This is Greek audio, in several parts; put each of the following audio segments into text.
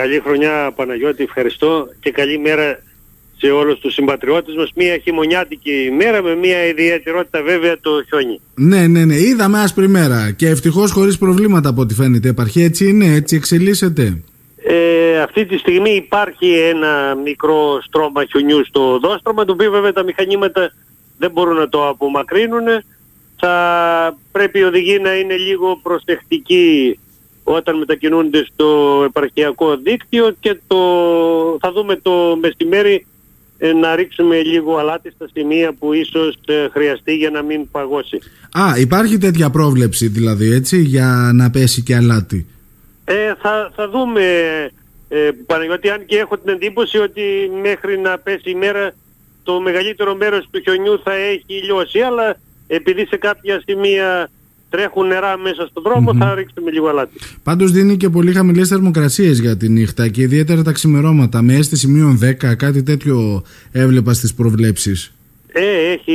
Καλή χρονιά Παναγιώτη, ευχαριστώ και καλή μέρα σε όλους τους συμπατριώτες μας. Μία χειμωνιάτικη μέρα με μία ιδιαιτερότητα βέβαια το χιόνι. Ναι, ναι, ναι. Είδαμε άσπρη μέρα και ευτυχώς χωρίς προβλήματα από ό,τι φαίνεται. Υπάρχει έτσι είναι, έτσι εξελίσσεται. Ε, αυτή τη στιγμή υπάρχει ένα μικρό στρώμα χιονιού στο δόστρωμα, το οποίο βέβαια τα μηχανήματα δεν μπορούν να το απομακρύνουν. Θα πρέπει οι οδηγοί να είναι λίγο προσεκτικοί όταν μετακινούνται στο επαρχιακό δίκτυο και το, θα δούμε το μεσημέρι ε, να ρίξουμε λίγο αλάτι στα σημεία που ίσως ε, χρειαστεί για να μην παγώσει. Α, υπάρχει τέτοια πρόβλεψη δηλαδή έτσι για να πέσει και αλάτι; Ε, θα, θα δούμε ε, Παναγιώτη αν και έχω την εντύπωση ότι μέχρι να πέσει η μέρα το μεγαλύτερο μέρος του χιονιού θα έχει λιώσει αλλά επειδή σε κάποια σημεία τρέχουν νερά μέσα στον δρομο θα ρίξουμε λίγο αλάτι. Πάντως δίνει και πολύ χαμηλές θερμοκρασίες για τη νύχτα και ιδιαίτερα τα ξημερώματα με αίσθηση μείον 10, κάτι τέτοιο έβλεπα στις προβλέψεις. Ε, έχει,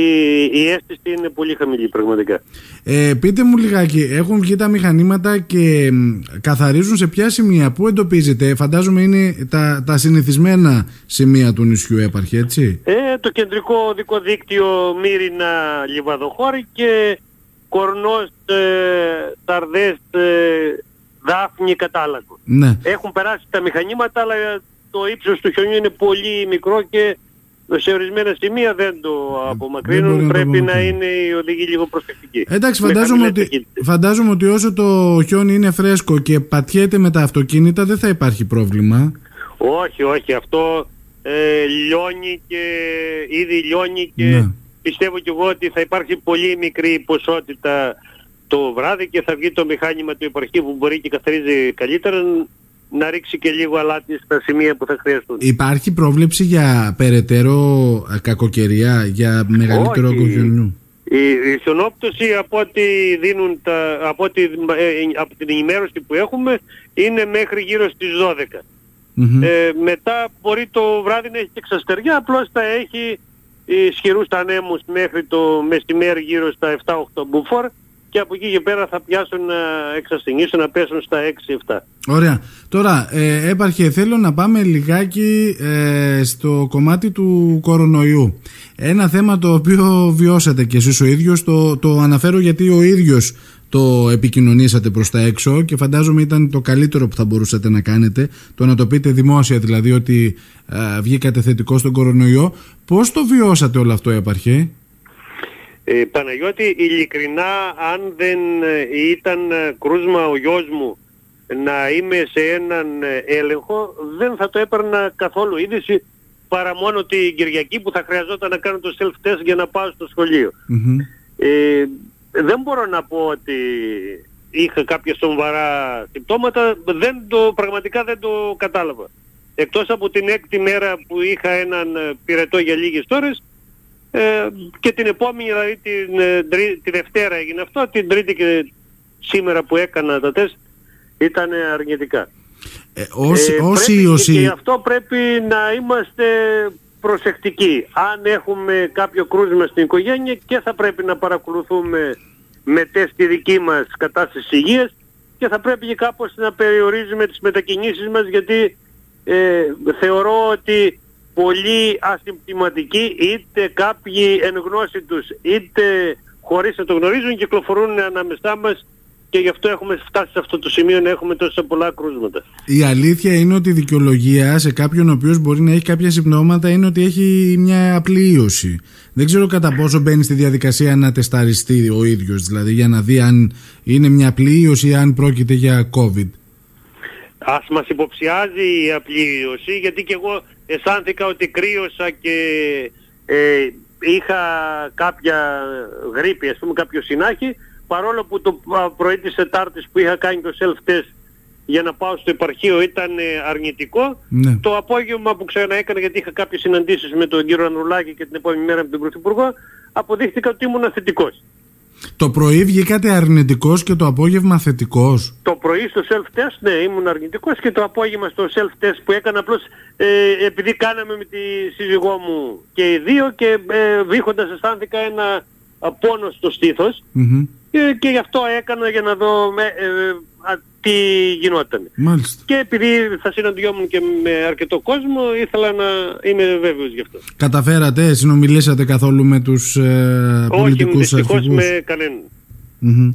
η αίσθηση είναι πολύ χαμηλή πραγματικά. Ε, πείτε μου λιγάκι, έχουν βγει τα μηχανήματα και καθαρίζουν σε ποια σημεία, πού εντοπίζετε, φαντάζομαι είναι τα, τα συνηθισμένα σημεία του νησιού έπαρχε, έτσι; Ε, το κεντρικό οδικό δίκτυο Μύρινα Λιβαδοχώρη και Κορνός, ε, Ταρδές, ε, Δάφνη, Κατάλακος. Ναι. Έχουν περάσει τα μηχανήματα αλλά το ύψος του χιονιού είναι πολύ μικρό και σε ορισμένα σημεία δεν το απομακρύνουν. Πρέπει να είναι οι οδηγοί λίγο προσεκτικοί. Εντάξει, φαντάζομαι ότι, φαντάζομαι ότι όσο το χιόνι είναι φρέσκο και πατιέται με τα αυτοκίνητα δεν θα υπάρχει πρόβλημα. Όχι, όχι. Αυτό ε, λιώνει και ήδη λιώνει και ναι. Πιστεύω κι εγώ ότι θα υπάρχει πολύ μικρή ποσότητα το βράδυ και θα βγει το μηχάνημα του υπαρχείου που μπορεί και καθαρίζει καλύτερα να ρίξει και λίγο αλάτι στα σημεία που θα χρειαστούν. Υπάρχει πρόβλεψη για περαιτέρω ε, κακοκαιρία, για μεγαλύτερο ογκογιονιού. Η, η χιονόπτωση από ό,τι δίνουν τα, από, ό,τι, ε, από την ενημέρωση που έχουμε είναι μέχρι γύρω στις 12. Ε, μετά μπορεί το βράδυ να έχει και ξαστεριά, απλώς θα έχει ισχυρούς ανέμους μέχρι το μεσημέρι γύρω στα 7-8 μπουφόρ και από εκεί και πέρα θα πιάσουν να εξασθενήσουν να πέσουν στα 6-7. Ωραία. Τώρα, ε, έπαρχε, θέλω να πάμε λιγάκι ε, στο κομμάτι του κορονοϊού. Ένα θέμα το οποίο βιώσατε κι εσείς ο ίδιος, το, το αναφέρω γιατί ο ίδιος το επικοινωνήσατε προς τα έξω και φαντάζομαι ήταν το καλύτερο που θα μπορούσατε να κάνετε, το να το πείτε δημόσια δηλαδή ότι ε, βγήκατε θετικό στον κορονοϊό. Πώς το βιώσατε όλο αυτό έπαρχε; Ε, Παναγιώτη, ειλικρινά αν δεν ε, ήταν ε, κρούσμα ο γιος μου να είμαι σε έναν ε, έλεγχο δεν θα το έπαιρνα καθόλου είδηση παρά μόνο την Κυριακή που θα χρειαζόταν να κάνω το self-test για να πάω στο σχολειο ε, δεν μπορώ να πω ότι είχα κάποια σοβαρά συμπτώματα, δεν το, πραγματικά δεν το κατάλαβα. Εκτός από την έκτη μέρα που είχα έναν πυρετό για λίγες ώρες, ε, και την επόμενη, δηλαδή την, ε, τη Δευτέρα έγινε αυτό, την Τρίτη και σήμερα που έκανα τα τεστ ήταν αρνητικά. Ε, όσοι, ε, όσοι, όσοι... Και αυτό πρέπει να είμαστε προσεκτικοί. Αν έχουμε κάποιο κρούσμα στην οικογένεια και θα πρέπει να παρακολουθούμε με τεστ τη δική μας κατάσταση υγείας και θα πρέπει και κάπως να περιορίζουμε τις μετακινήσεις μας γιατί ε, θεωρώ ότι πολύ ασυμπτυματικοί είτε κάποιοι εν γνώση τους είτε χωρίς να το γνωρίζουν κυκλοφορούν ανάμεσά μας και γι' αυτό έχουμε φτάσει σε αυτό το σημείο να έχουμε τόσα πολλά κρούσματα. Η αλήθεια είναι ότι η δικαιολογία σε κάποιον ο οποίος μπορεί να έχει κάποια συμπνώματα είναι ότι έχει μια απλή ίωση. Δεν ξέρω κατά πόσο μπαίνει στη διαδικασία να τεσταριστεί ο ίδιος, δηλαδή για να δει αν είναι μια απλή ίωση ή αν πρόκειται για COVID. Ας μας υποψιάζει η απλή ίωση γιατί και εγώ αισθάνθηκα ότι κρύωσα και ε, είχα κάποια γρήπη, ας πούμε κάποιο συνάχη, παρόλο που το πρωί της Τετάρτης που είχα κάνει το self-test για να πάω στο υπαρχείο ήταν ε, αρνητικό. Ναι. Το απόγευμα που ξαναέκανα γιατί είχα κάποιες συναντήσεις με τον κύριο Ανρουλάκη και την επόμενη μέρα με τον Πρωθυπουργό, αποδείχθηκα ότι ήμουν θετικός. Το πρωί βγήκατε αρνητικός και το απόγευμα θετικός. Το πρωί στο self-test, ναι, ήμουν αρνητικός και το απόγευμα στο self-test που έκανα απλώς ε, επειδή κάναμε με τη σύζυγό μου και οι δύο και ε, βήχοντας αισθάνθηκα ένα πόνο στο στήθος και, και γι' αυτό έκανα για να δω με, ε, τι γινόταν. Μάλιστα. Και επειδή θα συναντιόμουν και με αρκετό κόσμο, ήθελα να είμαι βέβαιος γι' αυτό. Καταφέρατε, συνομιλήσατε καθόλου με τους ε, Όχι, πολιτικούς δυστυχώς αρχηγούς; με κανέναν. Μμμ.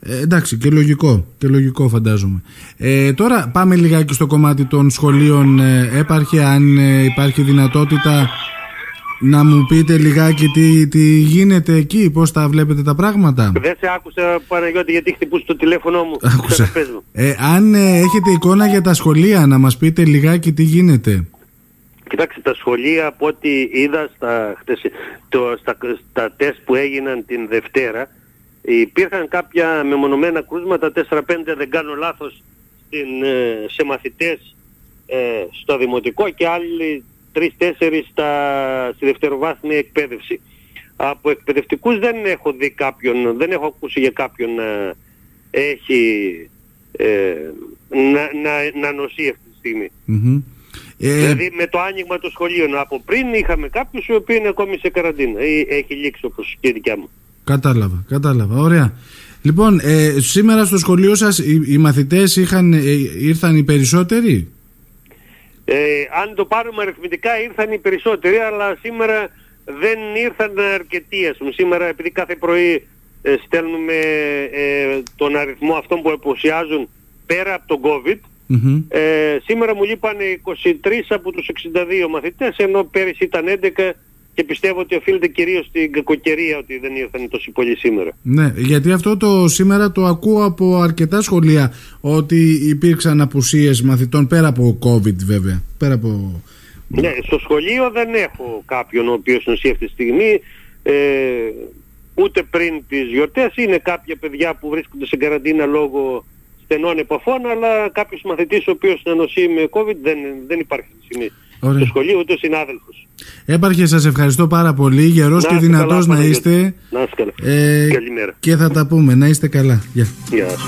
Ε, εντάξει και λογικό, και λογικό φαντάζομαι. Ε, τώρα πάμε λιγάκι στο κομμάτι των σχολείων. Ε, έπαρχε αν ε, υπάρχει δυνατότητα να μου πείτε λιγάκι τι, τι γίνεται εκεί, πώς τα βλέπετε τα πράγματα; Δεν σε άκουσα Παναγιώτη γιατί χτυπούσε το τηλέφωνο μου. Άκουσα. Ξαναπες μου. Ε, αν ε, έχετε εικόνα για τα σχολεία, να μας πείτε λιγάκι τι γίνεται. Κοιτάξτε, τα σχολεία από ό,τι είδα στα, χτες- το, στα, στα τεστ που έγιναν την Δευτέρα υπήρχαν κάποια μεμονωμένα κρούσματα, 4-5 δεν κάνω λάθος, στην, ε, σε μαθητές ε, στο δημοτικό και άλλοι 3-4 στα, στη δευτεροβάθμια εκπαίδευση. Από εκπαιδευτικούς δεν έχω δει κάποιον, δεν έχω ακούσει για κάποιον να έχει ε, να, να, να νοσεί αυτή τη στιγμή. Μμμ. Ε, Δηλαδή με το άνοιγμα των σχολείων από πριν είχαμε κάποιους οι οποίοι είναι ακόμη σε καραντίνα ή έχει λήξει όπως και η δικιά μου. Κατάλαβα, κατάλαβα. Ωραία. Λοιπόν, ε, σήμερα στο σχολείο σας οι, οι μαθητές είχαν, ε, ήρθαν οι περισσότεροι; Ε, αν το πάρουμε αριθμητικά ήρθαν οι περισσότεροι αλλά σήμερα δεν ήρθαν αρκετοί ας πούμε. Σήμερα επειδή κάθε πρωί ε, στέλνουμε ε, τον αριθμό αυτών που εποσιάζουν πέρα από τον COVID Μμμ. ε, σήμερα μου λείπανε 23 από τους 62 μαθητές ενώ πέρυσι ήταν 11 και πιστεύω ότι οφείλεται κυρίως στην κακοκαιρία ότι δεν ήρθαν τόσοι πολλοί σήμερα. Ναι, γιατί αυτό το σήμερα το ακούω από αρκετά σχολεία ότι υπήρξαν απουσίες μαθητών πέρα από COVID βέβαια. Πέρα από... Ναι, στο σχολείο δεν έχω κάποιον ο οποίος νοσεί αυτή τη στιγμή, ε, ούτε πριν τις γιορτές. Είναι κάποια παιδιά που βρίσκονται σε καραντίνα λόγω στενών επαφών, αλλά κάποιος μαθητής ο οποίος να νοσεί με COVID δεν, δεν υπάρχει αυτή τη στιγμή Ωραία. στο σχολείο, ούτε ο συνάδελφος. Έπαρχε, σας ευχαριστώ πάρα πολύ. Γερός Να και είστε δυνατός καλά, να Παναγιώτη. είστε. Να είστε καλά. Ε, Καλημέρα. και θα τα πούμε. Να είστε καλά. Γεια. Γεια σας.